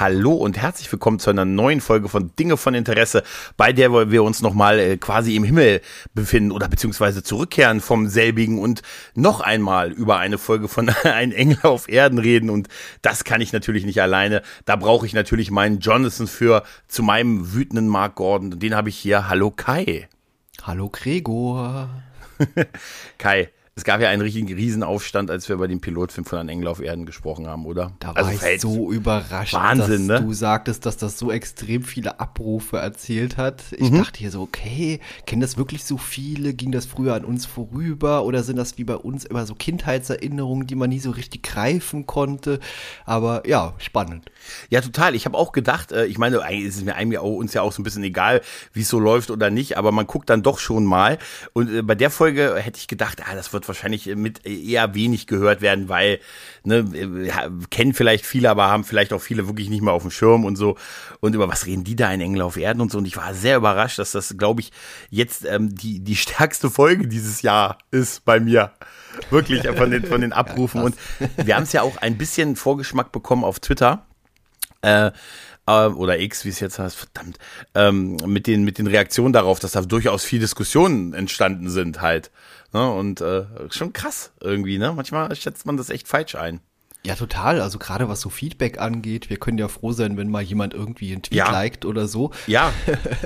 Hallo und herzlich willkommen zu einer neuen Folge von Dinge von Interesse, bei der wir uns nochmal äh, quasi im Himmel befinden oder beziehungsweise zurückkehren vom selbigen und noch einmal über eine Folge von Ein Engel auf Erden reden. Und das kann ich natürlich nicht alleine. Da brauche ich natürlich meinen Jonathan für zu meinem wütenden Mark Gordon. Den habe ich hier. Hallo Kai. Hallo Gregor. Kai, es gab ja einen richtigen Riesenaufstand, als wir über den Pilotfilm von Ein Engel auf Erden gesprochen haben, oder? Da war also, ich so überrascht, Wahnsinn, dass ne? du sagtest, dass das so extrem viele Abrufe erzielt hat. Ich mhm. dachte hier so, okay, kennen das wirklich so viele? Ging das früher an uns vorüber? Oder sind das wie bei uns immer so Kindheitserinnerungen, die man nie so richtig greifen konnte? Aber ja, spannend. Ja, total. Ich habe auch gedacht, äh, ich meine, eigentlich ist es mir eigentlich auch, uns ja auch so ein bisschen egal, wie es so läuft oder nicht, aber man guckt dann doch schon mal. Und äh, bei der Folge hätte ich gedacht, ah, das wird wahrscheinlich mit eher wenig gehört werden, weil, ne, kennen vielleicht viele, aber haben vielleicht auch viele wirklich nicht mehr auf dem Schirm und so. Und über was reden die da in Engel auf Erden und so. Und ich war sehr überrascht, dass das, glaube ich, jetzt ähm, die, die stärkste Folge dieses Jahr ist bei mir. Wirklich von den, von den Abrufen. Ja, und wir haben es ja auch ein bisschen Vorgeschmack bekommen auf Twitter. Äh, äh, oder X, wie es jetzt heißt, verdammt, ähm, mit den mit den Reaktionen darauf, dass da durchaus viel Diskussionen entstanden sind halt. Ne? Und äh, schon krass irgendwie, ne? Manchmal schätzt man das echt falsch ein. Ja, total. Also gerade was so Feedback angeht, wir können ja froh sein, wenn mal jemand irgendwie einen Tweet ja. liked oder so. Ja,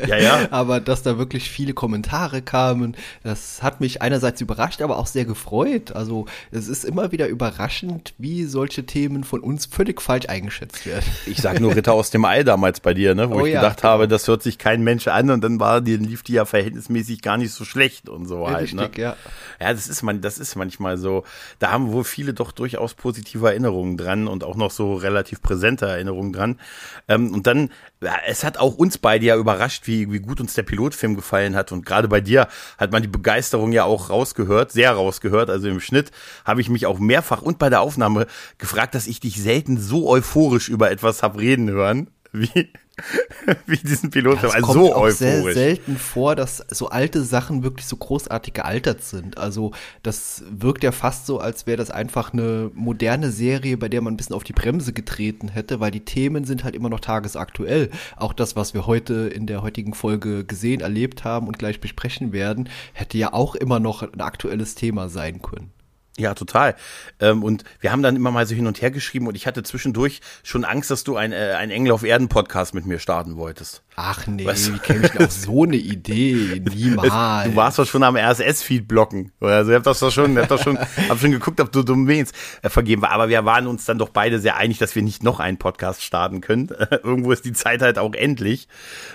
ja, ja. aber dass da wirklich viele Kommentare kamen, das hat mich einerseits überrascht, aber auch sehr gefreut. Also es ist immer wieder überraschend, wie solche Themen von uns völlig falsch eingeschätzt werden. Ich sag nur Ritter aus dem Ei damals bei dir, ne, wo oh, ich ja, gedacht genau. habe, das hört sich kein Mensch an und dann war die lief die ja verhältnismäßig gar nicht so schlecht und so ja, halt. Ne? Richtig, ne? ja. Ja, das ist man, das ist manchmal so. Da haben wohl viele doch durchaus positive Erinnerungen Erinnerungen dran und auch noch so relativ präsente Erinnerungen dran. Ähm, und dann, ja, es hat auch uns beide ja überrascht, wie, wie gut uns der Pilotfilm gefallen hat. Und gerade bei dir hat man die Begeisterung ja auch rausgehört, sehr rausgehört. Also im Schnitt habe ich mich auch mehrfach und bei der Aufnahme gefragt, dass ich dich selten so euphorisch über etwas hab reden hören wie, wie diesen Pilotfilm. Ja, also so auch euphorisch. sehr selten vor, dass so alte Sachen wirklich so großartig gealtert sind. Also das wirkt ja fast so, als wäre das einfach eine moderne Serie, bei der man ein bisschen auf die Bremse getreten hätte, weil die Themen sind halt immer noch tagesaktuell. Auch das, was wir heute in der heutigen Folge gesehen, erlebt haben und gleich besprechen werden, hätte ja auch immer noch ein aktuelles Thema sein können. Ja, total. Ähm, und wir haben dann immer mal so hin und her geschrieben und ich hatte zwischendurch schon Angst, dass du ein, äh, ein Engel auf Erden Podcast mit mir starten wolltest. Ach nee, weißt wie käme ich auf so eine Idee? Niemals. Du warst doch schon am RSS-Feed blocken. Also ihr habt das doch schon, ihr habt doch schon, hab schon geguckt, ob du Domains äh, vergeben war. Aber wir waren uns dann doch beide sehr einig, dass wir nicht noch einen Podcast starten können. Irgendwo ist die Zeit halt auch endlich.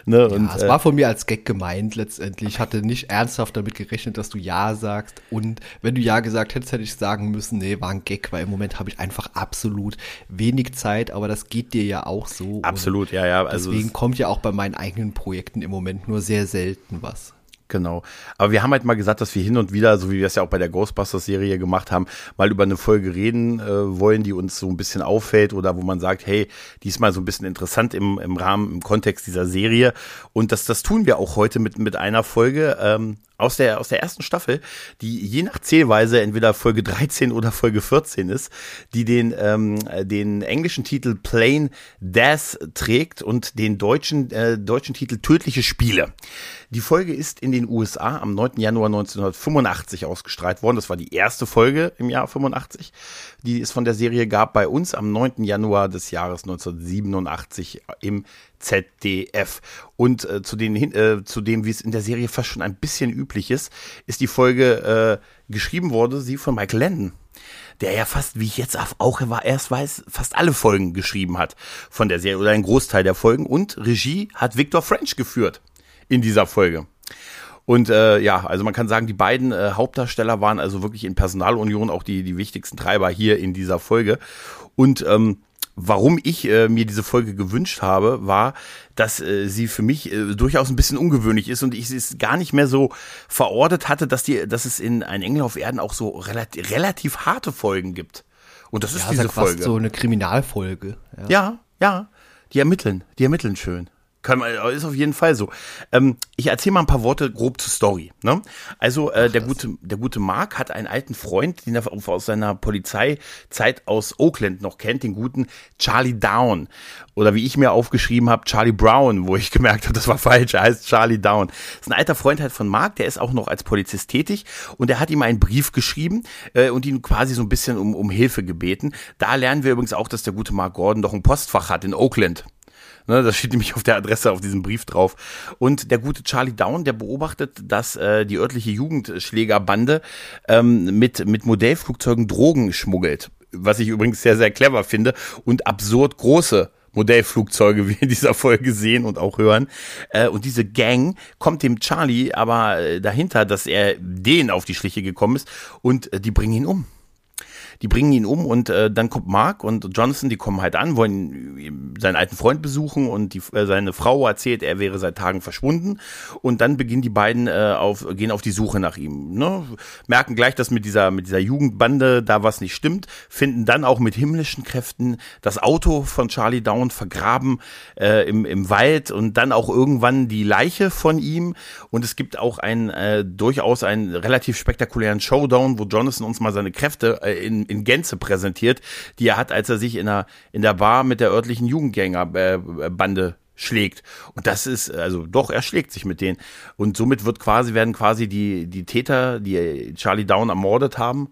Ne? Und, ja, es äh, war von mir als Gag gemeint letztendlich. Ich hatte nicht ernsthaft damit gerechnet, dass du Ja sagst. Und wenn du Ja gesagt hättest, hätte ich sagen müssen, nee, war ein Gag, weil im Moment habe ich einfach absolut wenig Zeit. Aber das geht dir ja auch so. Absolut, ja, ja. Also deswegen kommt ja auch bei meinen eigenen Projekten im Moment nur sehr selten was. Genau. Aber wir haben halt mal gesagt, dass wir hin und wieder, so wie wir es ja auch bei der Ghostbusters-Serie gemacht haben, mal über eine Folge reden äh, wollen, die uns so ein bisschen auffällt oder wo man sagt, hey, die ist mal so ein bisschen interessant im, im Rahmen, im Kontext dieser Serie. Und das, das tun wir auch heute mit, mit einer Folge. Ähm, aus der, aus der ersten Staffel, die je nach Zählweise entweder Folge 13 oder Folge 14 ist, die den, ähm, den englischen Titel Plain Death trägt und den deutschen, äh, deutschen Titel Tödliche Spiele. Die Folge ist in den USA am 9. Januar 1985 ausgestrahlt worden. Das war die erste Folge im Jahr 85, die es von der Serie gab. Bei uns am 9. Januar des Jahres 1987 im ZDF. Und äh, zu, den, äh, zu dem, wie es in der Serie fast schon ein bisschen üblich ist, ist die Folge äh, geschrieben wurde, sie von Michael Landon der ja fast, wie ich jetzt auch erst weiß, fast alle Folgen geschrieben hat von der Serie oder ein Großteil der Folgen. Und Regie hat Victor French geführt in dieser Folge. Und äh, ja, also man kann sagen, die beiden äh, Hauptdarsteller waren also wirklich in Personalunion auch die, die wichtigsten Treiber hier in dieser Folge. Und ähm, warum ich äh, mir diese Folge gewünscht habe, war, dass äh, sie für mich äh, durchaus ein bisschen ungewöhnlich ist und ich es gar nicht mehr so verortet hatte, dass die, dass es in Ein Engel auf Erden auch so relativ, relativ harte Folgen gibt. Und das ist ja, diese Folge. so eine Kriminalfolge. Ja. ja, ja. Die ermitteln, die ermitteln schön. Kann man, ist auf jeden Fall so. Ähm, ich erzähle mal ein paar Worte grob zur Story. Ne? Also äh, der gute, der gute Mark hat einen alten Freund, den er aus seiner Polizeizeit aus Oakland noch kennt, den guten Charlie Down. Oder wie ich mir aufgeschrieben habe, Charlie Brown, wo ich gemerkt habe, das war falsch, er heißt Charlie Down. Das ist ein alter Freund halt von Mark, der ist auch noch als Polizist tätig und er hat ihm einen Brief geschrieben äh, und ihn quasi so ein bisschen um, um Hilfe gebeten. Da lernen wir übrigens auch, dass der gute Mark Gordon doch ein Postfach hat in Oakland. Ne, das steht nämlich auf der Adresse auf diesem Brief drauf. Und der gute Charlie Down, der beobachtet, dass äh, die örtliche Jugendschlägerbande ähm, mit, mit Modellflugzeugen Drogen schmuggelt. Was ich übrigens sehr, sehr clever finde und absurd große Modellflugzeuge wie in dieser Folge sehen und auch hören. Äh, und diese Gang kommt dem Charlie aber äh, dahinter, dass er denen auf die Schliche gekommen ist und äh, die bringen ihn um die bringen ihn um und äh, dann kommt Mark und Jonathan, die kommen halt an, wollen seinen alten Freund besuchen und die, äh, seine Frau erzählt, er wäre seit Tagen verschwunden und dann beginnen die beiden äh, auf, gehen auf die Suche nach ihm. Ne? Merken gleich, dass mit dieser, mit dieser Jugendbande da was nicht stimmt, finden dann auch mit himmlischen Kräften das Auto von Charlie Down vergraben äh, im, im Wald und dann auch irgendwann die Leiche von ihm und es gibt auch einen äh, durchaus einen relativ spektakulären Showdown, wo Jonathan uns mal seine Kräfte äh, in, in Gänze präsentiert, die er hat, als er sich in der, in der Bar mit der örtlichen Jugendgängerbande äh, schlägt. Und das ist, also doch, er schlägt sich mit denen. Und somit wird quasi, werden quasi die, die Täter, die Charlie Down ermordet haben,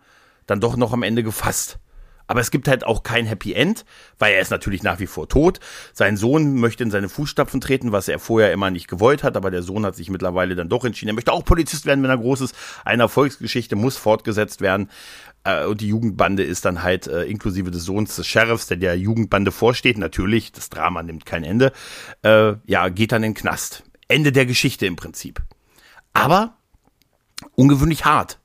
dann doch noch am Ende gefasst. Aber es gibt halt auch kein Happy End, weil er ist natürlich nach wie vor tot. Sein Sohn möchte in seine Fußstapfen treten, was er vorher immer nicht gewollt hat, aber der Sohn hat sich mittlerweile dann doch entschieden. Er möchte auch Polizist werden, wenn er groß ist. Eine Erfolgsgeschichte muss fortgesetzt werden. Äh, und die Jugendbande ist dann halt äh, inklusive des Sohns des Sheriffs, der der Jugendbande vorsteht, natürlich, das Drama nimmt kein Ende, äh, ja, geht dann in den Knast. Ende der Geschichte im Prinzip. Aber ungewöhnlich hart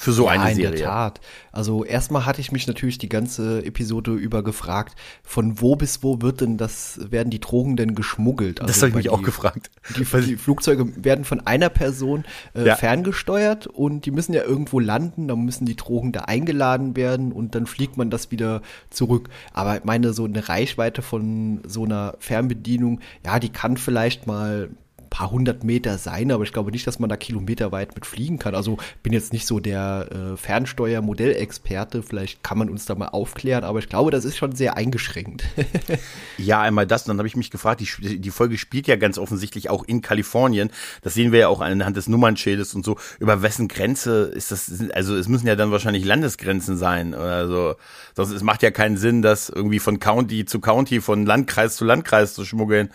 für so ja, eine Serie. In der Tat. Also erstmal hatte ich mich natürlich die ganze Episode über gefragt, von wo bis wo wird denn das, werden die Drogen denn geschmuggelt? Also das habe ich mich die, auch gefragt. Die, die, Flugzeuge werden von einer Person äh, ja. ferngesteuert und die müssen ja irgendwo landen, dann müssen die Drogen da eingeladen werden und dann fliegt man das wieder zurück. Aber ich meine, so eine Reichweite von so einer Fernbedienung, ja, die kann vielleicht mal paar hundert Meter sein, aber ich glaube nicht, dass man da kilometerweit mit fliegen kann. Also bin jetzt nicht so der äh, Fernsteuer-Modellexperte, vielleicht kann man uns da mal aufklären, aber ich glaube, das ist schon sehr eingeschränkt. ja, einmal das, und dann habe ich mich gefragt, die, die Folge spielt ja ganz offensichtlich auch in Kalifornien. Das sehen wir ja auch anhand des Nummernschildes und so. Über wessen Grenze ist das, also es müssen ja dann wahrscheinlich Landesgrenzen sein oder so. Sonst es macht ja keinen Sinn, das irgendwie von County zu County, von Landkreis zu Landkreis zu schmuggeln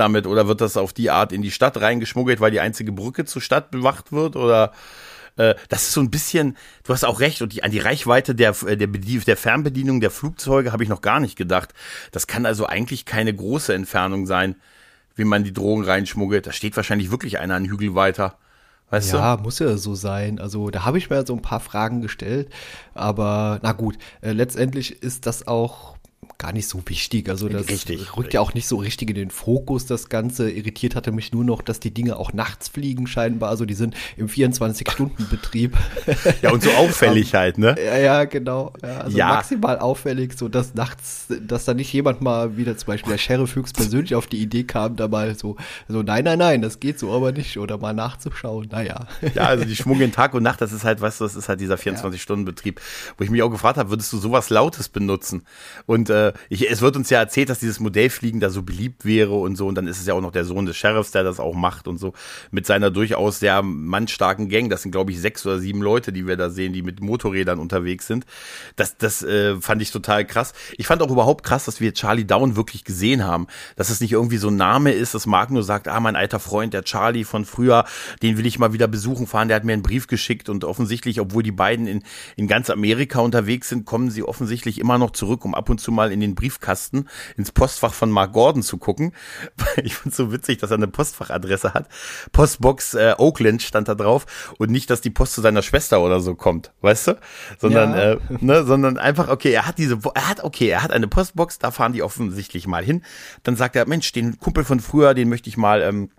damit oder wird das auf die Art in die Stadt reingeschmuggelt, weil die einzige Brücke zur Stadt bewacht wird oder äh, das ist so ein bisschen, du hast auch recht, und die, an die Reichweite der, äh, der, der Fernbedienung der Flugzeuge habe ich noch gar nicht gedacht. Das kann also eigentlich keine große Entfernung sein, wie man die Drogen reinschmuggelt. Da steht wahrscheinlich wirklich einer an Hügel weiter. Weißt ja, du? muss ja so sein. Also da habe ich mir so ein paar Fragen gestellt, aber na gut, äh, letztendlich ist das auch gar nicht so wichtig. Also das richtig, rückt ja auch nicht so richtig in den Fokus, das Ganze. Irritiert hatte mich nur noch, dass die Dinge auch nachts fliegen scheinbar. Also die sind im 24-Stunden-Betrieb. ja, und so auffällig halt, ne? Ja, ja genau. Ja, also ja. maximal auffällig, so dass nachts, dass da nicht jemand mal wieder, zum Beispiel der Sheriff höchstpersönlich auf die Idee kam, da mal so, so nein, nein, nein, das geht so aber nicht. Oder mal nachzuschauen. Naja. Ja, also die schmuggeln Tag und Nacht, das ist halt, weißt du, das ist halt dieser 24-Stunden-Betrieb. Wo ich mich auch gefragt habe, würdest du sowas Lautes benutzen? Und äh, ich, es wird uns ja erzählt, dass dieses Modellfliegen da so beliebt wäre und so. Und dann ist es ja auch noch der Sohn des Sheriffs, der das auch macht und so. Mit seiner durchaus sehr mannstarken Gang. Das sind, glaube ich, sechs oder sieben Leute, die wir da sehen, die mit Motorrädern unterwegs sind. Das, das äh, fand ich total krass. Ich fand auch überhaupt krass, dass wir Charlie Down wirklich gesehen haben. Dass es nicht irgendwie so ein Name ist, dass Mark nur sagt, ah, mein alter Freund, der Charlie von früher, den will ich mal wieder besuchen fahren. Der hat mir einen Brief geschickt und offensichtlich, obwohl die beiden in, in ganz Amerika unterwegs sind, kommen sie offensichtlich immer noch zurück, um ab und zu mal mal in den Briefkasten, ins Postfach von Mark Gordon zu gucken. Ich find's so witzig, dass er eine Postfachadresse hat. Postbox äh, Oakland stand da drauf und nicht, dass die Post zu seiner Schwester oder so kommt, weißt du? Sondern, ja. äh, ne, sondern einfach, okay, er hat diese, er hat, okay, er hat eine Postbox, da fahren die offensichtlich mal hin. Dann sagt er, Mensch, den Kumpel von früher, den möchte ich mal ähm,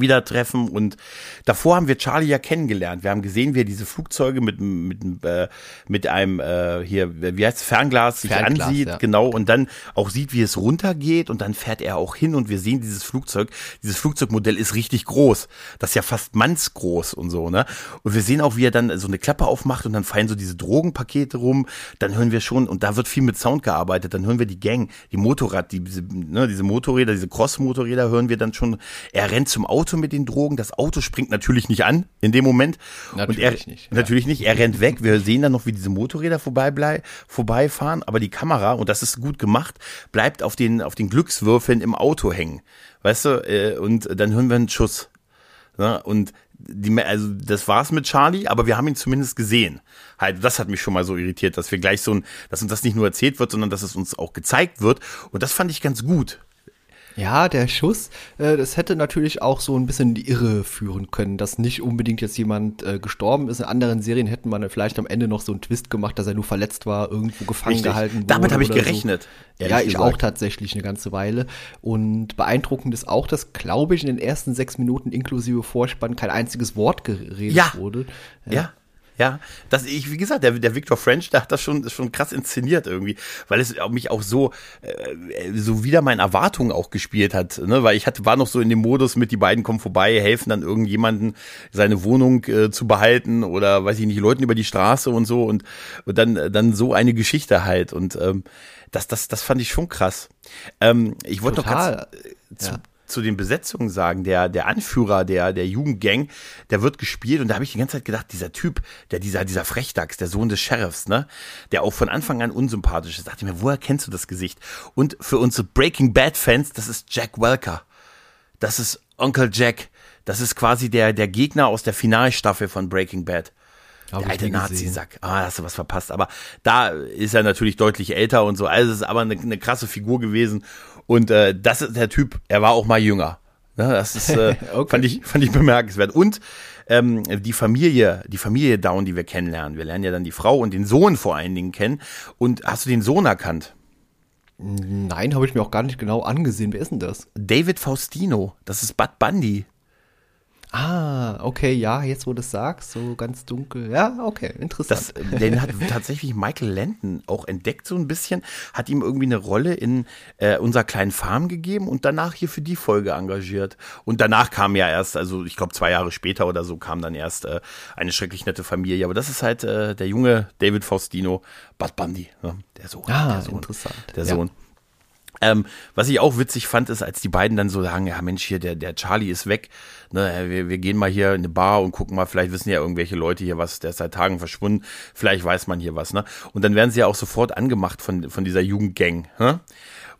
wieder treffen und davor haben wir Charlie ja kennengelernt. Wir haben gesehen, wie er diese Flugzeuge mit mit äh, mit einem äh, hier wie heißt Fernglas sich Fernglas, ansieht, ja. genau und dann auch sieht, wie es runtergeht und dann fährt er auch hin und wir sehen dieses Flugzeug. Dieses Flugzeugmodell ist richtig groß. Das ist ja fast mannsgroß und so, ne? Und wir sehen auch, wie er dann so eine Klappe aufmacht und dann fallen so diese Drogenpakete rum, dann hören wir schon und da wird viel mit Sound gearbeitet, dann hören wir die Gang, die Motorrad, die diese, ne, diese Motorräder, diese Cross Motorräder hören wir dann schon. Er rennt zum Auto Auto mit den Drogen. Das Auto springt natürlich nicht an in dem Moment. Natürlich und er, nicht. Ja. Natürlich nicht. Er rennt weg. Wir sehen dann noch, wie diese Motorräder vorbei vorbeifahren. Aber die Kamera, und das ist gut gemacht, bleibt auf den, auf den Glückswürfeln im Auto hängen. Weißt du? Äh, und dann hören wir einen Schuss. Und die, also das war's mit Charlie, aber wir haben ihn zumindest gesehen. Halt, das hat mich schon mal so irritiert, dass wir gleich so ein, dass uns das nicht nur erzählt wird, sondern dass es uns auch gezeigt wird. Und das fand ich ganz gut. Ja, der Schuss, äh, das hätte natürlich auch so ein bisschen in die Irre führen können, dass nicht unbedingt jetzt jemand äh, gestorben ist. In anderen Serien hätten man vielleicht am Ende noch so einen Twist gemacht, dass er nur verletzt war, irgendwo gefangen Richtig. gehalten wurde. Damit habe ich gerechnet. So. Ja, ich gesagt. auch tatsächlich eine ganze Weile. Und beeindruckend ist auch, dass, glaube ich, in den ersten sechs Minuten inklusive Vorspann kein einziges Wort geredet ja. wurde. Ja. ja. Ja, das ich wie gesagt, der der Victor French, der hat das schon schon krass inszeniert irgendwie, weil es mich auch so äh, so wieder meinen Erwartungen auch gespielt hat, ne, weil ich hatte war noch so in dem Modus mit die beiden kommen vorbei, helfen dann irgendjemanden seine Wohnung äh, zu behalten oder weiß ich nicht, Leuten über die Straße und so und, und dann dann so eine Geschichte halt und ähm, das das das fand ich schon krass. Ähm, ich wollte noch ganz zu, ja zu den Besetzungen sagen, der, der Anführer der, der Jugendgang, der wird gespielt und da habe ich die ganze Zeit gedacht, dieser Typ, der, dieser, dieser Frechdachs, der Sohn des Sheriffs, ne, der auch von Anfang an unsympathisch ist, dachte ich mir, woher kennst du das Gesicht? Und für unsere Breaking Bad Fans, das ist Jack Welker. Das ist Onkel Jack. Das ist quasi der, der Gegner aus der Finalstaffel von Breaking Bad. Hab der alte Nazi-Sack. Ah, hast du was verpasst. Aber da ist er natürlich deutlich älter und so. Also es ist aber eine, eine krasse Figur gewesen. Und äh, das ist der Typ, er war auch mal jünger. Ne, das ist, äh, okay. fand, ich, fand ich bemerkenswert. Und ähm, die Familie, die Familie Down, die wir kennenlernen. Wir lernen ja dann die Frau und den Sohn vor allen Dingen kennen. Und hast du den Sohn erkannt? Nein, habe ich mir auch gar nicht genau angesehen. Wer ist denn das? David Faustino. Das ist Bud Bundy. Ah, okay, ja, jetzt wo du es sagst, so ganz dunkel. Ja, okay, interessant. Das, den hat tatsächlich Michael Landon auch entdeckt so ein bisschen, hat ihm irgendwie eine Rolle in äh, unserer kleinen Farm gegeben und danach hier für die Folge engagiert. Und danach kam ja erst, also ich glaube zwei Jahre später oder so, kam dann erst äh, eine schrecklich nette Familie. Aber das ist halt äh, der junge David Faustino, Bud Bundy, ne? der Sohn. Ah, der Sohn, interessant. Der Sohn. Ja. Ähm, was ich auch witzig fand, ist, als die beiden dann so sagen, ja Mensch, hier, der, der Charlie ist weg, ne, wir, wir gehen mal hier in eine Bar und gucken mal, vielleicht wissen ja irgendwelche Leute hier was, der ist seit Tagen verschwunden, vielleicht weiß man hier was, ne? Und dann werden sie ja auch sofort angemacht von, von dieser Jugendgang, ne?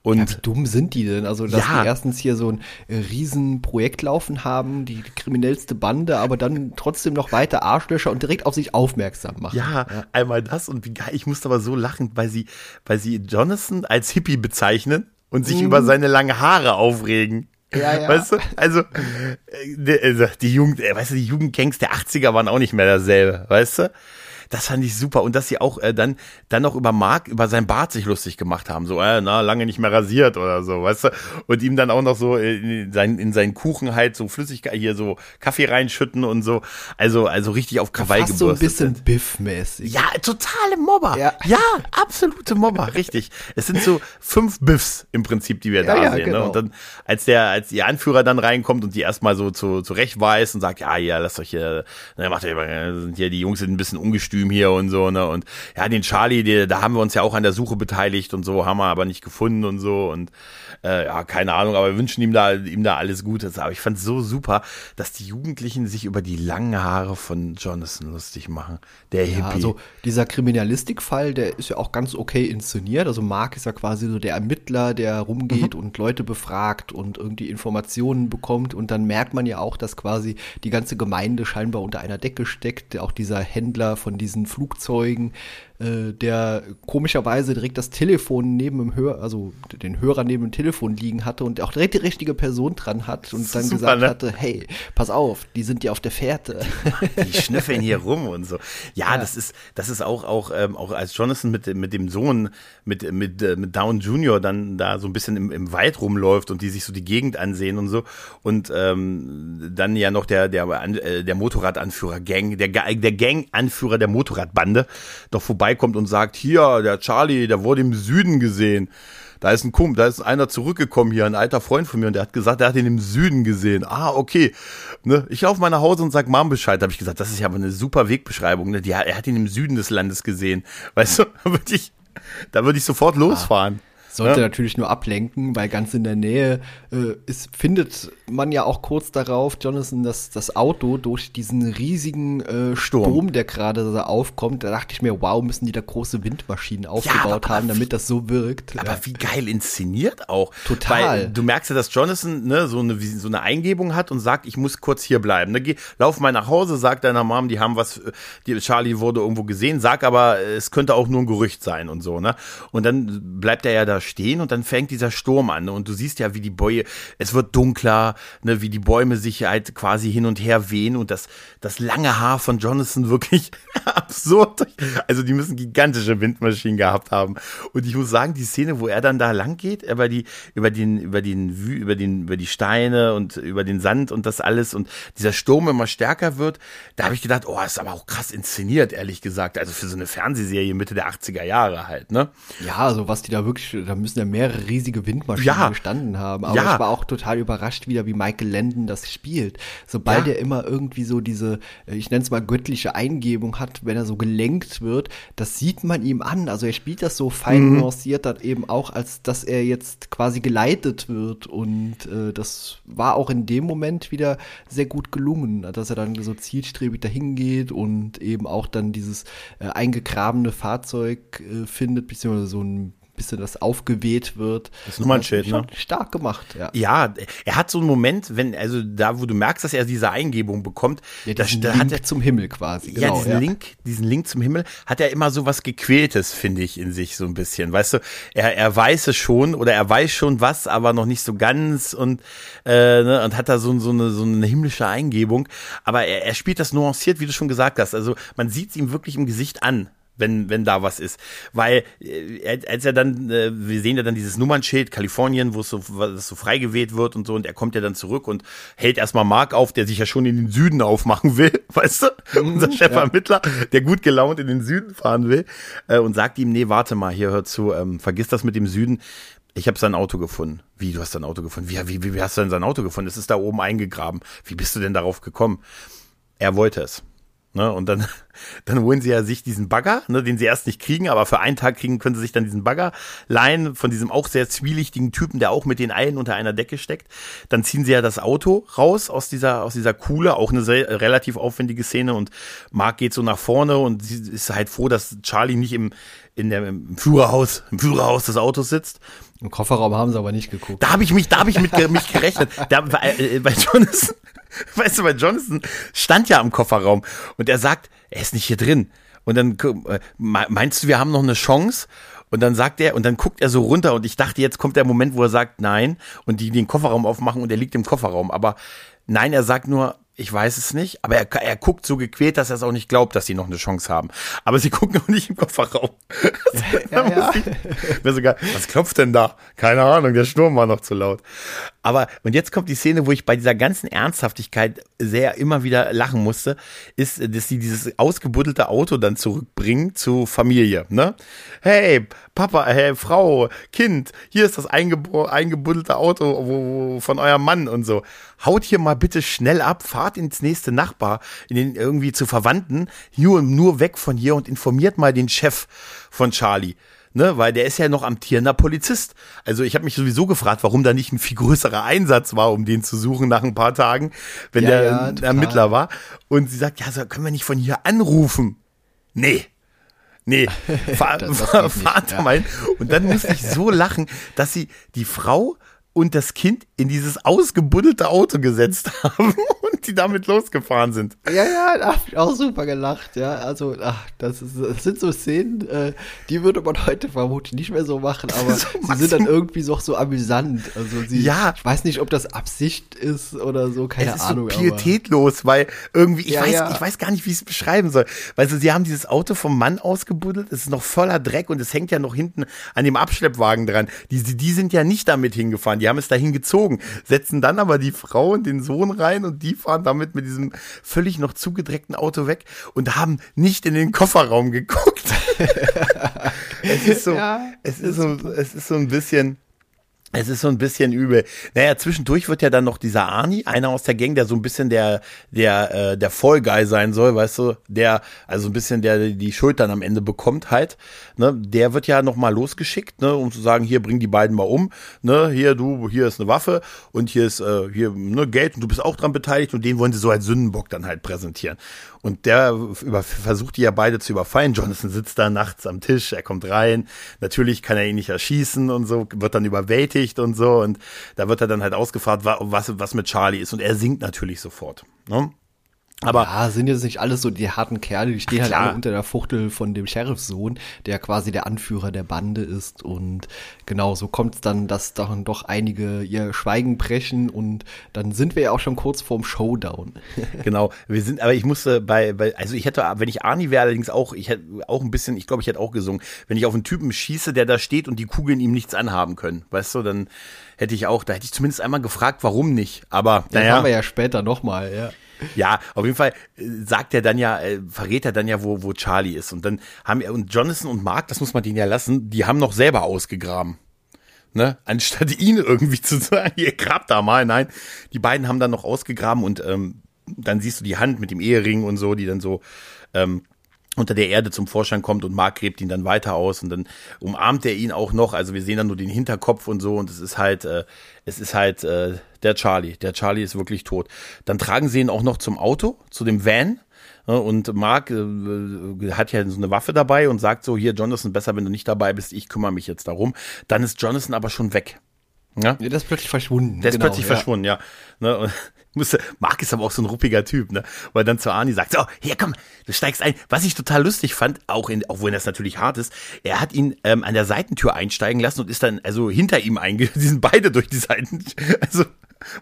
Und ja, wie dumm sind die denn? Also, dass ja. die erstens hier so ein äh, riesen Projekt laufen haben, die kriminellste Bande, aber dann trotzdem noch weiter Arschlöcher und direkt auf sich aufmerksam machen. Ja, ja, einmal das und wie geil, ich musste aber so lachen, weil sie, weil sie Jonathan als Hippie bezeichnen und sich mhm. über seine langen Haare aufregen. Ja, ja. Weißt du, also, äh, also die Jugend, äh, weißt du, die Jugendgangs der 80er waren auch nicht mehr dasselbe, weißt du? Das fand ich super. Und dass sie auch äh, dann, dann noch über Mark, über sein Bart sich lustig gemacht haben. So, äh, na, lange nicht mehr rasiert oder so, weißt du? Und ihm dann auch noch so in, sein, in seinen Kuchen halt so Flüssigkeit, hier so Kaffee reinschütten und so. Also, also richtig auf Krawall gebürstet. so ein bisschen Biff-mäßig. Ja, totale Mobber. Ja. ja, absolute Mobber, richtig. Es sind so fünf Biffs im Prinzip, die wir ja, da ja, sehen. Ne? Genau. Ne? Und dann, als der, als ihr Anführer dann reinkommt und die erstmal so zu, zurechtweist und sagt, ja, ja, lasst euch hier, ne, macht ihr, sind hier, die Jungs sind ein bisschen ungestüm Kostüm hier und so, ne? Und ja, den Charlie, die, da haben wir uns ja auch an der Suche beteiligt und so, haben wir aber nicht gefunden und so. Und äh, ja, keine Ahnung, aber wir wünschen ihm da, ihm da alles Gute. Aber ich fand es so super, dass die Jugendlichen sich über die langen Haare von Jonathan lustig machen. Der ja, Hippie. Also dieser Kriminalistikfall, der ist ja auch ganz okay inszeniert. Also Mark ist ja quasi so der Ermittler, der rumgeht mhm. und Leute befragt und irgendwie Informationen bekommt. Und dann merkt man ja auch, dass quasi die ganze Gemeinde scheinbar unter einer Decke steckt. Auch dieser Händler von diesen Flugzeugen äh, der komischerweise direkt das Telefon neben dem Hör, also den Hörer neben dem Telefon liegen hatte und auch direkt die richtige Person dran hat und dann Super, gesagt ne? hatte, hey, pass auf, die sind ja auf der Fährte. Die schnüffeln hier rum und so. Ja, ja. das ist, das ist auch, auch, ähm, auch als Jonathan mit, mit dem Sohn, mit, mit, äh, mit Down Junior dann da so ein bisschen im, im Wald rumläuft und die sich so die Gegend ansehen und so. Und ähm, dann ja noch der, der, äh, der Motorradanführer Gang, der, der Gang-Anführer der Motorradbande doch vorbeikommt und sagt, hier, der Charlie, der wurde im Süden gesehen. Da ist ein Kumpel, da ist einer zurückgekommen hier, ein alter Freund von mir, und der hat gesagt, er hat ihn im Süden gesehen. Ah, okay. Ne? Ich laufe mal nach Hause und sag Mom Bescheid. Da habe ich gesagt, das ist ja aber eine super Wegbeschreibung. Ne? Die, er hat ihn im Süden des Landes gesehen. Weißt du, da würde ich, da würde ich sofort losfahren. Ah. Sollte ja. natürlich nur ablenken, weil ganz in der Nähe äh, ist, findet man ja auch kurz darauf, Jonathan, dass das Auto durch diesen riesigen äh, Sturm, Sturm, der gerade da aufkommt, da dachte ich mir, wow, müssen die da große Windmaschinen aufgebaut ja, haben, damit das so wirkt. Aber ja. wie geil inszeniert auch. Total. Weil du merkst ja, dass Jonathan ne, so, eine, so eine Eingebung hat und sagt, ich muss kurz hier bleiben. Ne, geh, lauf mal nach Hause, sag deiner Mom, die haben was, die, Charlie wurde irgendwo gesehen, sag aber, es könnte auch nur ein Gerücht sein und so. Ne? Und dann bleibt er ja da stehen und dann fängt dieser Sturm an. Und du siehst ja, wie die Bäume, es wird dunkler, ne, wie die Bäume sich halt quasi hin und her wehen und das, das lange Haar von Jonathan wirklich absurd. Also die müssen gigantische Windmaschinen gehabt haben. Und ich muss sagen, die Szene, wo er dann da lang geht, über die, über den, über den, über den, über die Steine und über den Sand und das alles und dieser Sturm immer stärker wird, da habe ich gedacht, oh, ist aber auch krass inszeniert, ehrlich gesagt. Also für so eine Fernsehserie Mitte der 80er Jahre halt, ne? Ja, also was die da wirklich, da müssen ja mehrere riesige Windmaschinen ja. gestanden haben. Aber ja. ich war auch total überrascht wieder, wie Michael Landon das spielt. Sobald ja. er immer irgendwie so diese, ich nenne es mal göttliche Eingebung hat, wenn er so gelenkt wird, das sieht man ihm an. Also er spielt das so fein mhm. nuanciert dann eben auch, als dass er jetzt quasi geleitet wird. Und äh, das war auch in dem Moment wieder sehr gut gelungen, dass er dann so zielstrebig dahin geht und eben auch dann dieses äh, eingegrabene Fahrzeug äh, findet, beziehungsweise so ein bisschen das aufgeweht wird. Das Nummernschild, ne? Stark gemacht, ja. Ja, er hat so einen Moment, wenn, also da, wo du merkst, dass er diese Eingebung bekommt. Ja, das, da hat er zum Himmel quasi. Genau, ja, diesen ja. Link, diesen Link zum Himmel, hat er immer so was Gequältes, finde ich, in sich so ein bisschen. Weißt du, er, er weiß es schon oder er weiß schon was, aber noch nicht so ganz und, äh, ne, und hat da so, so, eine, so eine himmlische Eingebung. Aber er, er spielt das nuanciert, wie du schon gesagt hast. Also man sieht es ihm wirklich im Gesicht an wenn, wenn da was ist. Weil, äh, als er dann, äh, wir sehen ja dann dieses Nummernschild Kalifornien, wo es so, was so frei geweht wird und so, und er kommt ja dann zurück und hält erstmal Mark auf, der sich ja schon in den Süden aufmachen will, weißt du? Mhm, Unser Chefermittler, ja. der gut gelaunt in den Süden fahren will, äh, und sagt ihm, nee, warte mal, hier hör zu, ähm, vergiss das mit dem Süden. Ich habe sein Auto gefunden. Wie, du hast sein Auto gefunden? Wie, wie, wie hast du denn sein Auto gefunden? Es ist da oben eingegraben. Wie bist du denn darauf gekommen? Er wollte es. Ne? Und dann, dann holen sie ja sich diesen Bagger, ne, den sie erst nicht kriegen, aber für einen Tag kriegen, können sie sich dann diesen Bagger leihen von diesem auch sehr zwielichtigen Typen, der auch mit den Eilen unter einer Decke steckt. Dann ziehen sie ja das Auto raus aus dieser, aus dieser Kuhle, auch eine sehr, relativ aufwendige Szene und Mark geht so nach vorne und sie ist halt froh, dass Charlie nicht im, in der, im Führerhaus, im Führerhaus des Autos sitzt. Im Kofferraum haben sie aber nicht geguckt. Da habe ich mich, da habe ich mit mich gerechnet. Da, äh, bei Jonathan, weißt du, bei Jonathan stand ja am Kofferraum und er sagt, er ist nicht hier drin. Und dann äh, meinst du, wir haben noch eine Chance? Und dann sagt er, und dann guckt er so runter und ich dachte, jetzt kommt der Moment, wo er sagt, nein, und die den Kofferraum aufmachen und er liegt im Kofferraum. Aber nein, er sagt nur, ich weiß es nicht, aber er, er guckt so gequält, dass er es auch nicht glaubt, dass sie noch eine Chance haben. Aber sie gucken auch nicht im Kofferraum. ja, ja, ja. sogar, was klopft denn da? Keine Ahnung, der Sturm war noch zu laut. Aber, und jetzt kommt die Szene, wo ich bei dieser ganzen Ernsthaftigkeit sehr immer wieder lachen musste, ist, dass sie dieses ausgebuddelte Auto dann zurückbringen zu Familie, ne? Hey, Papa, hey, Frau, Kind, hier ist das eingebuddelte Auto wo, von eurem Mann und so. Haut hier mal bitte schnell ab, fahrt ins nächste Nachbar, in den irgendwie zu Verwandten, nur, nur weg von hier und informiert mal den Chef von Charlie ne, weil der ist ja noch amtierender Polizist. Also ich habe mich sowieso gefragt, warum da nicht ein viel größerer Einsatz war, um den zu suchen nach ein paar Tagen, wenn ja, der ja, Ermittler war. Und sie sagt, ja, so können wir nicht von hier anrufen. Nee. Nee, fahr, das fahrt ja. mal. Und dann musste ich so lachen, dass sie die Frau und das Kind in dieses ausgebuddelte Auto gesetzt haben und die damit losgefahren sind. Ja, ja, da hab ich auch super gelacht, ja. Also, ach, das, ist, das sind so Szenen, äh, die würde man heute vermutlich nicht mehr so machen, aber so sie sind dann irgendwie so, so amüsant. Also sie, ja. ich weiß nicht, ob das Absicht ist oder so, keine es ist Ahnung. So pietätlos, weil irgendwie, ich Ja, weiß, ja. ich weiß gar nicht, wie ich es beschreiben soll. Weißt du, sie haben dieses Auto vom Mann ausgebuddelt, es ist noch voller Dreck und es hängt ja noch hinten an dem Abschleppwagen dran. Die, die sind ja nicht damit hingefahren, die haben es dahin gezogen, setzen dann aber die Frau und den Sohn rein und die fahren damit mit diesem völlig noch zugedreckten Auto weg und haben nicht in den Kofferraum geguckt. es ist so, Ja, es ist so, es ist so ein bisschen, es ist so ein bisschen übel. Naja, zwischendurch wird ja dann noch dieser Arnie, einer aus der Gang, der so ein bisschen der, der, äh, der Fall Guy sein soll, weißt du, der, also ein bisschen der die Schultern am Ende bekommt halt, ne, der wird ja noch mal losgeschickt, ne, um zu sagen, hier bring die beiden mal um, ne, hier du, hier ist eine Waffe und hier ist, äh, hier, ne, Geld und du bist auch dran beteiligt und den wollen sie so als Sündenbock dann halt präsentieren. Und der versucht die ja beide zu überfallen. Jonathan sitzt da nachts am Tisch, er kommt rein. Natürlich kann er ihn nicht erschießen und so, wird dann überwältigt und so. Und da wird er dann halt ausgefragt, wa- was, was mit Charlie ist. Und er singt natürlich sofort. Ne? Aber ja, sind jetzt nicht alles so die harten Kerle, die stehen halt alle unter der Fuchtel von dem Sheriffsohn, der quasi der Anführer der Bande ist. Und genau, so kommt es dann, dass dann doch einige ihr Schweigen brechen und dann sind wir ja auch schon kurz vorm Showdown. genau, wir sind, aber ich musste bei, bei also ich hätte, wenn ich Arnie wäre, allerdings auch, ich hätte auch ein bisschen, ich glaube, ich hätte auch gesungen, wenn ich auf einen Typen schieße, der da steht und die Kugeln ihm nichts anhaben können, weißt du, dann hätte ich auch, da hätte ich zumindest einmal gefragt, warum nicht. Aber Das naja, haben wir ja später nochmal, ja. Ja, auf jeden Fall äh, sagt er dann ja, äh, verrät er dann ja, wo, wo Charlie ist. Und dann haben er, und Jonathan und Mark, das muss man denen ja lassen, die haben noch selber ausgegraben. Ne? Anstatt ihn irgendwie zu sagen, ihr grabt da mal. Nein, die beiden haben dann noch ausgegraben und ähm, dann siehst du die Hand mit dem Ehering und so, die dann so ähm, unter der Erde zum Vorschein kommt und Mark gräbt ihn dann weiter aus und dann umarmt er ihn auch noch. Also wir sehen dann nur den Hinterkopf und so und es ist halt, äh, es ist halt äh, der Charlie. Der Charlie ist wirklich tot. Dann tragen sie ihn auch noch zum Auto, zu dem Van. Und Mark äh, hat ja so eine Waffe dabei und sagt so, hier, Jonathan, besser, wenn du nicht dabei bist, ich kümmere mich jetzt darum. Dann ist Jonathan aber schon weg. Ja? Ja, Der ist plötzlich verschwunden. Der ist genau, plötzlich ja. verschwunden, ja. Ne, und musste, Mark ist aber auch so ein ruppiger Typ, ne? Weil dann zu Arnie sagt, so, hier komm, du steigst ein. Was ich total lustig fand, auch in, auch wenn das natürlich hart ist, er hat ihn ähm, an der Seitentür einsteigen lassen und ist dann also hinter ihm einge, die sind beide durch die Seiten, also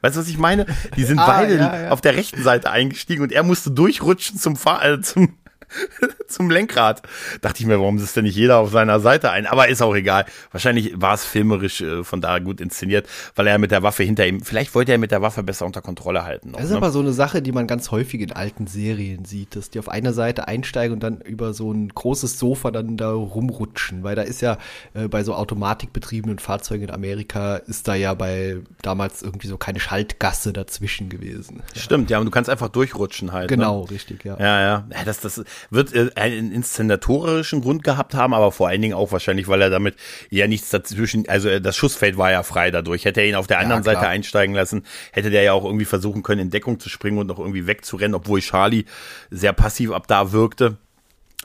Weißt du, was ich meine? Die sind Ah, beide ja, ja. auf der rechten Seite eingestiegen und er musste durchrutschen zum Fahr äh, zum zum Lenkrad. Dachte ich mir, warum ist denn nicht jeder auf seiner Seite ein? Aber ist auch egal. Wahrscheinlich war es filmerisch äh, von da gut inszeniert, weil er mit der Waffe hinter ihm, vielleicht wollte er mit der Waffe besser unter Kontrolle halten. Noch, Das ist ne? aber so eine Sache, die man ganz häufig in alten Serien sieht, dass die auf einer Seite einsteigen und dann über so ein großes Sofa dann da rumrutschen, weil da ist ja äh, bei so automatikbetriebenen Fahrzeugen in Amerika ist da ja bei damals irgendwie so keine Schaltgasse dazwischen gewesen. Stimmt, ja, und du kannst einfach durchrutschen halt. Genau, Ne? richtig, ja. Ja, ja. ja das, das wird äh, einen inszenatorischen Grund gehabt haben, aber vor allen Dingen auch wahrscheinlich, weil er damit ja nichts dazwischen, also äh, das Schussfeld war ja frei dadurch. Hätte er ihn auf der anderen klar. Seite einsteigen lassen, hätte der ja auch irgendwie versuchen können, in Deckung zu springen und noch irgendwie wegzurennen, obwohl Charlie sehr passiv ab da wirkte.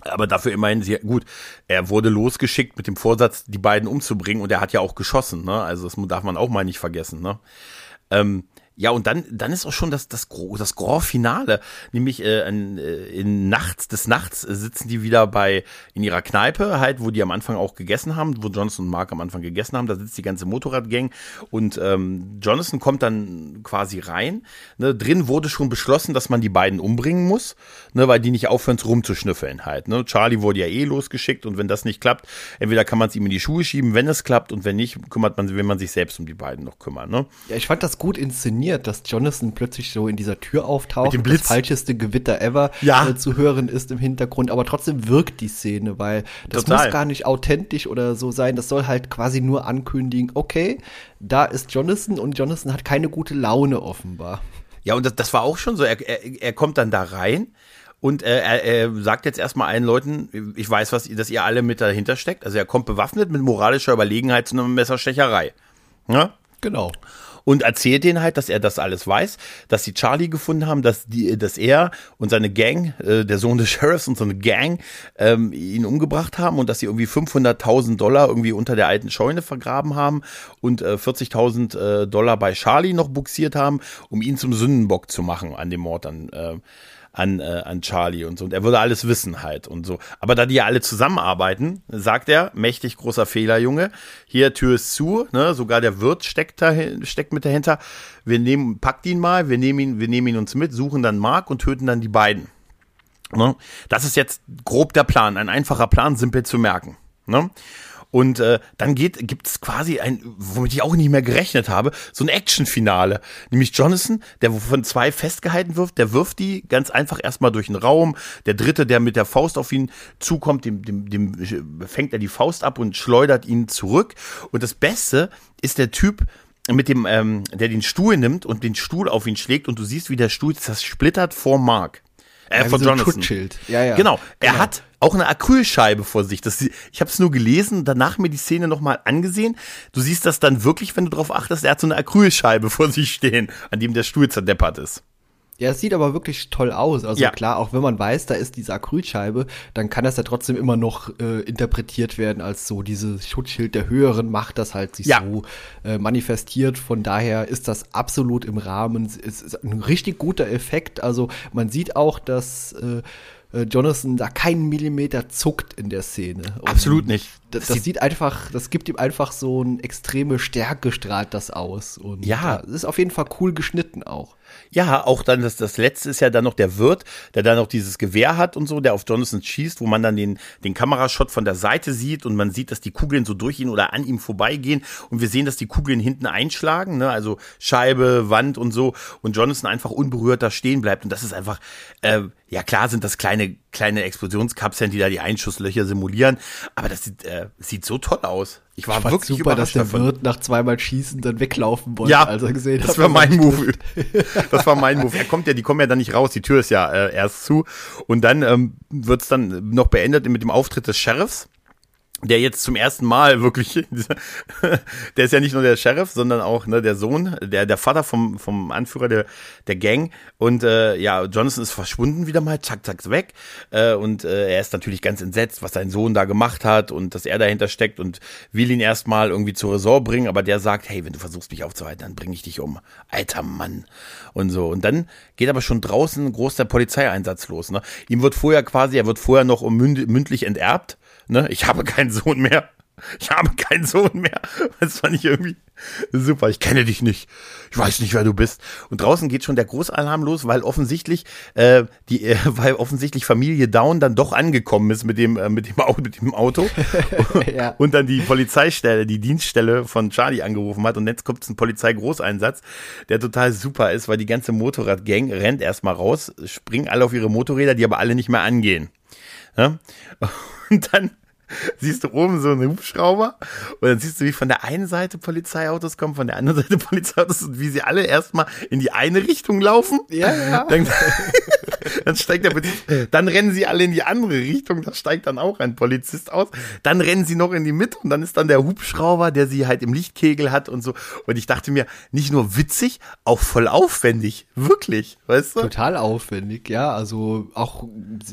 Aber dafür immerhin, sehr gut, er wurde losgeschickt mit dem Vorsatz, die beiden umzubringen und er hat ja auch geschossen, ne? Also das darf man auch mal nicht vergessen, ne? Ähm, ja, und dann, dann ist auch schon das, das, das Grand Finale, nämlich äh, in, äh, in Nachts, des Nachts äh, sitzen die wieder bei, in ihrer Kneipe, halt, wo die am Anfang auch gegessen haben, wo Jonathan und Mark am Anfang gegessen haben, da sitzt die ganze Motorradgang. Und ähm, Jonathan kommt dann quasi rein, ne, drin wurde schon beschlossen, dass man die beiden umbringen muss, ne, weil die nicht aufhören rumzuschnüffeln halt, ne, Charlie wurde ja eh losgeschickt und wenn das nicht klappt, entweder kann man es ihm in die Schuhe schieben, wenn es klappt und wenn nicht, kümmert man, will man sich selbst um die beiden noch kümmern, ne. Ja, ich fand das gut inszeniert, dass Jonathan plötzlich so in dieser Tür auftaucht. Mit dem Blitz. Das falscheste Gewitter ever Ja. äh, zu hören ist im Hintergrund, aber trotzdem wirkt die Szene, weil das Total. muss gar nicht authentisch oder so sein. Das soll halt quasi nur ankündigen, okay, da ist Jonathan und Jonathan hat keine gute Laune offenbar. Ja, und das, das war auch schon so. Er, er, er kommt dann da rein und äh, er, er sagt jetzt erstmal allen Leuten, ich weiß, was, dass ihr alle mit dahinter steckt. Also er kommt bewaffnet mit moralischer Überlegenheit zu einer Messerstecherei. Ja? Genau. Und erzählt denen halt, dass er das alles weiß, dass sie Charlie gefunden haben, dass die, dass er und seine Gang, äh, der Sohn des Sheriffs und so eine Gang, ähm, ihn umgebracht haben und dass sie irgendwie 500.000 Dollar irgendwie unter der alten Scheune vergraben haben und äh, 40.000 äh, Dollar bei Charlie noch buxiert haben, um ihn zum Sündenbock zu machen an dem Mord an äh, an, äh, an Charlie und so. Und er würde alles wissen halt und so. Aber da die ja alle zusammenarbeiten, sagt er, mächtig großer Fehler, Junge. Hier, Tür ist zu, ne? Sogar der Wirt steckt da, steckt mit dahinter. Wir nehmen, packt ihn mal, wir nehmen ihn, wir nehmen ihn uns mit, suchen dann Mark und töten dann die beiden. Ne? Das ist jetzt grob der Plan, ein einfacher Plan, simpel zu merken. Ne? Und äh, dann geht, gibt es quasi ein, womit ich auch nicht mehr gerechnet habe, so ein Action-Finale. Nämlich Jonathan, der von zwei festgehalten wirft, der wirft die ganz einfach erstmal durch den Raum. Der dritte, der mit der Faust auf ihn zukommt, dem, dem, dem fängt er die Faust ab und schleudert ihn zurück. Und das Beste ist der Typ, mit dem, ähm, der den Stuhl nimmt und den Stuhl auf ihn schlägt und du siehst, wie der Stuhl das splittert vor Mark. Äh, ja, von so Jonathan. Schutzschild. Ja, ja. Genau. Er genau. hat auch eine Acrylscheibe vor sich. Das, ich habe es nur gelesen, danach mir die Szene nochmal angesehen. Du siehst das dann wirklich, wenn du darauf achtest, er hat so eine Acrylscheibe vor sich stehen, an dem der Stuhl zerdeppert ist. Ja, es sieht aber wirklich toll aus. Also ja. klar, auch wenn man weiß, da ist diese Acrylscheibe, dann kann das ja trotzdem immer noch äh, interpretiert werden als so dieses Schutzschild der höheren Macht, das halt sich ja. so äh, manifestiert. Von daher ist das absolut im Rahmen. Es ist ein richtig guter Effekt. Also man sieht auch, dass äh, äh, Jonathan da keinen Millimeter zuckt in der Szene. Und Absolut nicht. Das, das, sieht einfach, das gibt ihm einfach so eine extreme Stärke, strahlt das aus. Und ja, das ist auf jeden Fall cool geschnitten auch. Ja, auch dann das, das letzte ist ja dann noch der Wirt, der dann noch dieses Gewehr hat und so, der auf Jonathan schießt, wo man dann den, den Kamerashot von der Seite sieht und man sieht, dass die Kugeln so durch ihn oder an ihm vorbeigehen und wir sehen, dass die Kugeln hinten einschlagen, ne? also Scheibe, Wand und so und Jonathan einfach unberührt da stehen bleibt und das ist einfach, äh, ja klar sind das kleine, kleine Explosionskapseln, die da die Einschusslöcher simulieren, aber das sieht, äh, sieht so toll aus. Ich war ich wirklich super, dass der davon. Wirt nach zweimal Schießen dann weglaufen wollte, ja, als er gesehen das hat. Das war mein Move. das war mein Move. Er kommt ja, die kommen ja dann nicht raus, die Tür ist ja äh, erst zu. Und dann ähm, wird's dann noch beendet mit dem Auftritt des Sheriffs der jetzt zum ersten Mal wirklich, der ist ja nicht nur der Sheriff, sondern auch ne, der Sohn, der der Vater vom vom Anführer der der Gang. Und äh, ja Jonathan ist verschwunden wieder mal, zack zack weg. Äh, und äh, er ist natürlich ganz entsetzt, was sein Sohn da gemacht hat und dass er dahinter steckt und will ihn erstmal irgendwie zur Resort bringen, aber der sagt, hey, wenn du versuchst mich aufzuhalten, dann bringe ich dich um, alter Mann. Und so. Und dann geht aber schon draußen groß der Polizeieinsatz los, ne? Ihm wird vorher quasi, er wird vorher noch mündlich enterbt Ne? Ich habe keinen Sohn mehr. Ich habe keinen Sohn mehr. Das fand ich irgendwie super. Ich kenne dich nicht. Ich weiß nicht, wer du bist. Und draußen geht schon der Großalarm los, weil offensichtlich äh, die, äh, weil offensichtlich Familie Down dann doch angekommen ist mit dem äh, mit dem Auto, mit dem Auto ja. und dann die Polizeistelle, die Dienststelle von Charlie angerufen hat. Und jetzt kommt ein Polizeigroßeinsatz, der total super ist, weil die ganze Motorradgang rennt erstmal raus, springen alle auf ihre Motorräder, die aber alle nicht mehr angehen. Ja? Und dann siehst du oben so einen Hubschrauber und dann siehst du, wie von der einen Seite Polizeiautos kommen, von der anderen Seite Polizeiautos und wie sie alle erstmal in die eine Richtung laufen. Ja, ja. Dann, dann steigt der Polizist, dann rennen sie alle in die andere Richtung, da steigt dann auch ein Polizist aus. Dann rennen sie noch in die Mitte und dann ist dann der Hubschrauber, der sie halt im Lichtkegel hat und so. Und ich dachte mir, nicht nur witzig, auch voll aufwendig. Wirklich, weißt du? Total aufwendig, ja. Also auch,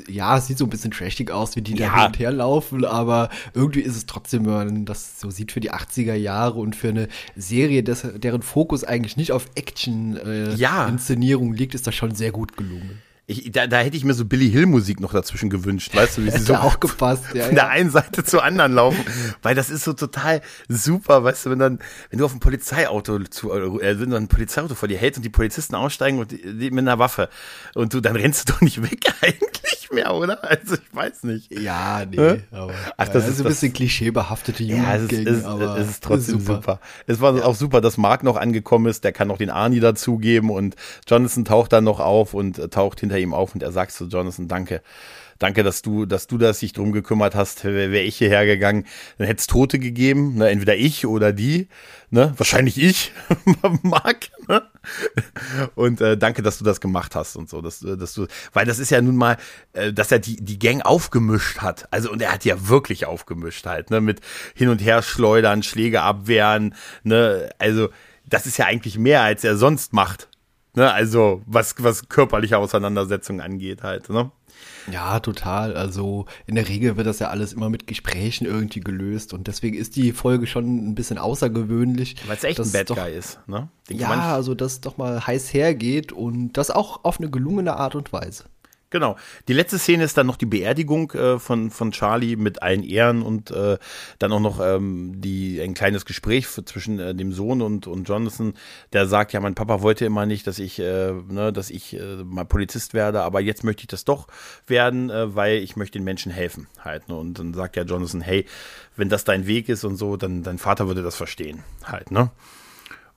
ja, es sieht so ein bisschen trashig aus, wie die ja. da hin und her laufen, aber aber irgendwie ist es trotzdem, wenn man das so sieht für die 80er Jahre und für eine Serie, des, deren Fokus eigentlich nicht auf Action-Inszenierung äh, ja. liegt, ist das schon sehr gut gelungen. Ich, da, da hätte ich mir so Billy Hill Musik noch dazwischen gewünscht, weißt du, wie sie so auch gepasst, ja, von der einen Seite zur anderen laufen, weil das ist so total super, weißt du, wenn dann, wenn du auf ein Polizeiauto zu, äh, wenn du ein Polizeiauto vor dir hältst und die Polizisten aussteigen und die, die mit einer Waffe und du, dann rennst du doch nicht weg eigentlich mehr, oder? Also ich weiß nicht. Ja, nee, aber Ach, das ja, ist ein bisschen klischeebehaftete Jugend ja, es ist, es, aber es ist trotzdem super. super. Es war auch super, dass Mark noch angekommen ist, der kann noch den Arnie dazugeben und Jonathan taucht dann noch auf und äh, taucht hinter hinter ihm auf und er sagt zu Jonathan, danke. Danke, dass du, dass du das sich drum gekümmert hast. Wäre wär ich hierher gegangen, dann hätte es Tote gegeben, ne? entweder ich oder die, ne? Wahrscheinlich ich, Mark, ne? Und äh, danke, dass du das gemacht hast und so, dass, dass du, weil das ist ja nun mal, äh, dass er die die Gang aufgemischt hat. Also und er hat ja wirklich aufgemischt halt, ne? Mit hin und her schleudern, Schläge abwehren, ne? Also das ist ja eigentlich mehr, als er sonst macht. Ne? Also, was, was körperliche Auseinandersetzungen angeht halt, ne? Ja, total. Also in der Regel wird das ja alles immer mit Gesprächen irgendwie gelöst und deswegen ist die Folge schon ein bisschen außergewöhnlich. Weil es echt ein Bad doch, Guy ist, ne? Den ja, also dass doch mal heiß hergeht und das auch auf eine gelungene Art und Weise. Genau. Die letzte Szene ist dann noch die Beerdigung äh, von, von Charlie mit allen Ehren und äh, dann auch noch ähm, die, ein kleines Gespräch zwischen äh, dem Sohn und, und Jonathan, der sagt, ja, mein Papa wollte immer nicht, dass ich, äh, ne, dass ich äh, mal Polizist werde, aber jetzt möchte ich das doch werden, äh, weil ich möchte den Menschen helfen halt. Ne? Und dann sagt ja Jonathan, hey, wenn das dein Weg ist und so, dann dein Vater würde das verstehen halt, ne?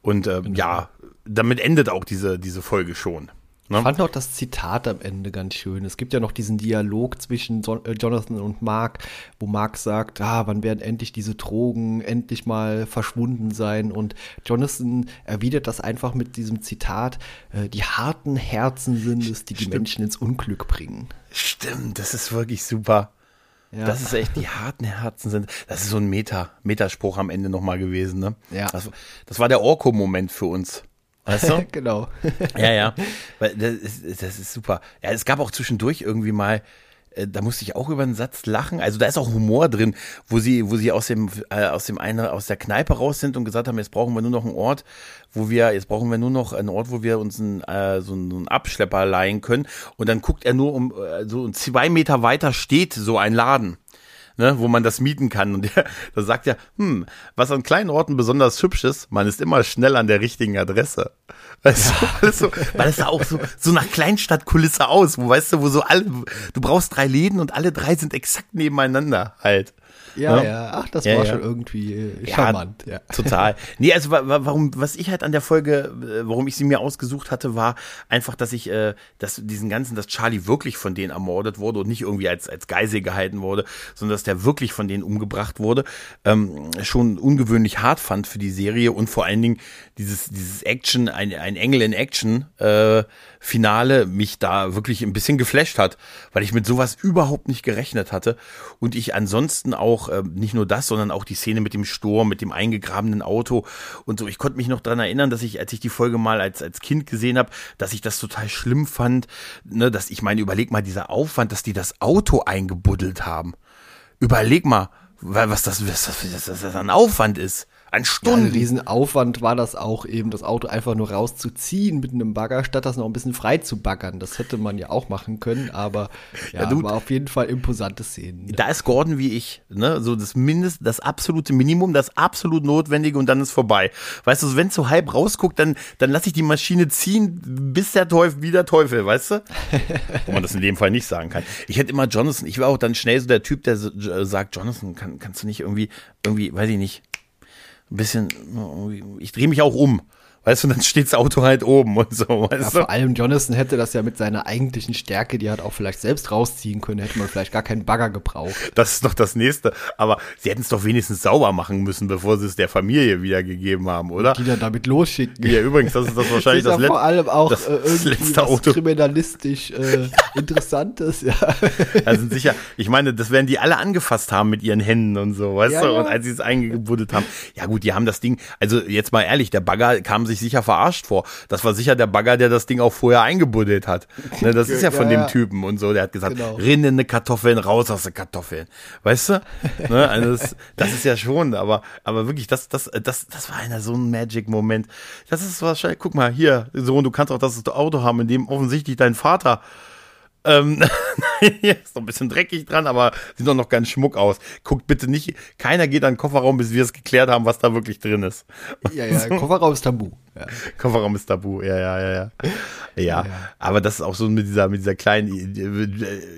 Und genau. ja, damit endet auch diese, diese Folge schon. Ne? Ich fand auch das Zitat am Ende ganz schön. Es gibt ja noch diesen Dialog zwischen äh, Jonathan und Mark, wo Mark sagt, ah, wann werden endlich diese Drogen endlich mal verschwunden sein? Und Jonathan erwidert das einfach mit diesem Zitat, äh, die harten Herzen sind es, die Stimmt. die Menschen ins Unglück bringen. Stimmt, das ist wirklich super. Ja. Das ist echt, die harten Herzen sind, das ist so ein Meta, Metaspruch am Ende nochmal gewesen, ne? Ja. Das, das war der Orko-Moment für uns. Weißt du? genau. ja, ja. Das ist, das ist super. Ja, es gab auch zwischendurch irgendwie mal, äh, da musste ich auch über einen Satz lachen. Also da ist auch Humor drin, wo sie, wo sie aus dem, äh, aus dem eine, aus der Kneipe raus sind und gesagt haben, jetzt brauchen wir nur noch einen Ort, wo wir, jetzt brauchen wir nur noch einen Ort, wo wir uns einen, äh, so einen Abschlepper leihen können. Und dann guckt er nur um, äh, so zwei Meter weiter steht so ein Laden ne, wo man das mieten kann. Und der, da sagt er, hm, was an kleinen Orten besonders hübsch ist, man ist immer schnell an der richtigen Adresse. Weißt du, alles so, weil es sah auch so, so nach Kleinstadtkulisse aus, wo weißt du, wo so alle, du brauchst drei Läden und alle drei sind exakt nebeneinander halt. Ja, ja, ja. ach, das ja, war ja. schon irgendwie äh, charmant. Ja, total. Nee, also warum, was ich halt an der Folge, äh, warum ich sie mir ausgesucht hatte, war einfach, dass ich, äh, dass diesen ganzen, dass Charlie wirklich von denen ermordet wurde und nicht irgendwie als, als Geisel gehalten wurde, sondern dass der wirklich von denen umgebracht wurde, ähm, schon ungewöhnlich hart fand für die Serie und vor allen Dingen dieses, dieses Action, ein, ein Engel in Action, äh, Finale mich da wirklich ein bisschen geflasht hat, weil ich mit sowas überhaupt nicht gerechnet hatte und ich ansonsten auch äh, nicht nur das, sondern auch die Szene mit dem Sturm, mit dem eingegrabenen Auto und so. Ich konnte mich noch dran erinnern, dass ich, als ich die Folge mal als, als Kind gesehen habe, dass ich das total schlimm fand, ne, dass ich meine, überleg mal dieser Aufwand, dass die das Auto eingebuddelt haben. Überleg mal, was das, was das, was das ein Aufwand ist. Ein Stunden. Ja, ein Riesenaufwand war das auch eben, das Auto einfach nur rauszuziehen mit einem Bagger, statt das noch ein bisschen frei zu baggern. Das hätte man ja auch machen können, aber ja, ja du, war auf jeden Fall imposante Szenen. Da ist Gordon wie ich, ne, so das Mindest, das absolute Minimum, das absolut Notwendige und dann ist vorbei. Weißt du, wenn es so halb rausguckt, dann, dann lasse ich die Maschine ziehen, bis der Teufel, wie der Teufel, weißt du? Wo man das in dem Fall nicht sagen kann. Ich hätte immer Jonathan, ich war auch dann schnell so der Typ, der sagt, Jonathan, kann, kannst du nicht irgendwie, irgendwie, weiß ich nicht, ein bisschen, ich drehe mich auch um. Weißt du, dann steht das Auto halt oben und so. Weißt ja, du? Vor allem Jonathan hätte das ja mit seiner eigentlichen Stärke, die hat auch vielleicht selbst rausziehen können, hätte man vielleicht gar keinen Bagger gebraucht. Das ist doch das Nächste. Aber sie hätten es doch wenigstens sauber machen müssen, bevor sie es der Familie wiedergegeben haben, oder? Die dann damit losschicken. Ja, übrigens, das ist das wahrscheinlich das, das, vor allem auch das, äh, irgendwie letzte Auto. kriminalistisch äh, Interessantes, ja. Also sicher, ich meine, das werden die alle angefasst haben mit ihren Händen und so, weißt ja, du? Ja. Und als sie es eingebuddelt haben. Ja gut, die haben das Ding, also jetzt mal ehrlich, der Bagger kam sich sich sicher verarscht vor. Das war sicher der Bagger, der das Ding auch vorher eingebuddelt hat. Ne, das ist ja von ja, dem Typen und so. Der hat gesagt, genau. rinnende Kartoffeln, raus aus den Kartoffeln. Weißt du? Ne, also das, das, ist ja schon, aber, aber wirklich, das, das, das, das war einer so ein Magic-Moment. Das ist wahrscheinlich, guck mal, hier, Sohn, du kannst auch das Auto haben, in dem offensichtlich dein Vater ähm, ist noch ein bisschen dreckig dran, aber sieht doch noch ganz schmuck aus. Guckt bitte nicht, keiner geht an den Kofferraum, bis wir es geklärt haben, was da wirklich drin ist. Ja, ja, Kofferraum ist tabu. Ja. Kofferraum ist tabu, ja, ja, ja, ja. Ja, aber das ist auch so mit dieser, mit dieser kleinen,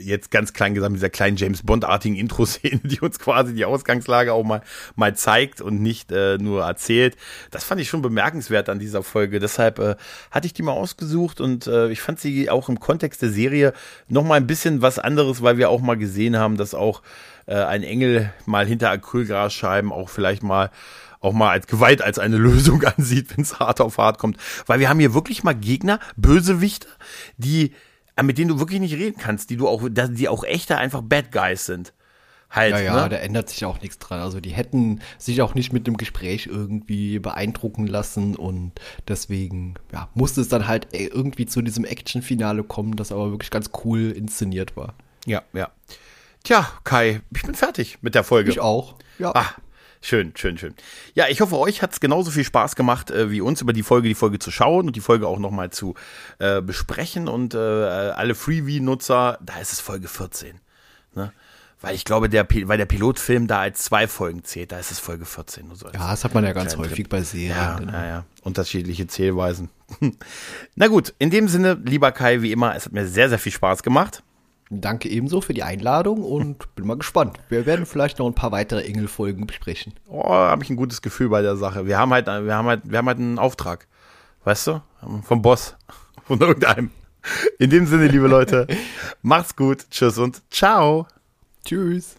jetzt ganz klein gesagt, mit dieser kleinen James Bond-artigen Intro-Szene, die uns quasi die Ausgangslage auch mal, mal zeigt und nicht äh, nur erzählt. Das fand ich schon bemerkenswert an dieser Folge. Deshalb äh, hatte ich die mal ausgesucht und äh, ich fand sie auch im Kontext der Serie noch mal ein bisschen was anderes, weil wir auch mal gesehen haben, dass auch äh, ein Engel mal hinter Acrylgrasscheiben auch vielleicht mal auch mal als Gewalt als eine Lösung ansieht, wenn es hart auf hart kommt. Weil wir haben hier wirklich mal Gegner, Bösewichte, die, äh, mit denen du wirklich nicht reden kannst, die du auch, die auch echter einfach Bad Guys sind. Halt, ja, ja, ne? da ändert sich auch nichts dran. Also die hätten sich auch nicht mit dem Gespräch irgendwie beeindrucken lassen und deswegen ja, musste es dann halt irgendwie zu diesem Action-Finale kommen, das aber wirklich ganz cool inszeniert war. Ja, ja. Tja, Kai, ich bin fertig mit der Folge. Ich auch. Ja. Ah, schön, schön, schön. Ja, ich hoffe, euch hat es genauso viel Spaß gemacht, äh, wie uns über die Folge, die Folge zu schauen und die Folge auch nochmal zu äh, besprechen. Und äh, alle Freebie-Nutzer, da ist es Folge 14. Ne? Weil ich glaube, der, weil der Pilotfilm da als zwei Folgen zählt, da ist es Folge 14. So ja, das hat man ja ganz häufig Trip. bei Serien. Ja, genau. ja, ja. Unterschiedliche Zählweisen. Na gut, in dem Sinne, lieber Kai, wie immer, es hat mir sehr, sehr viel Spaß gemacht. Danke ebenso für die Einladung und bin mal gespannt. Wir werden vielleicht noch ein paar weitere Engel-Folgen besprechen. Oh, habe ich ein gutes Gefühl bei der Sache. Wir haben halt, wir haben halt, wir haben halt einen Auftrag. Weißt du? Vom Boss. Von irgendeinem. In dem Sinne, liebe Leute, macht's gut. Tschüss und ciao. Tschüss.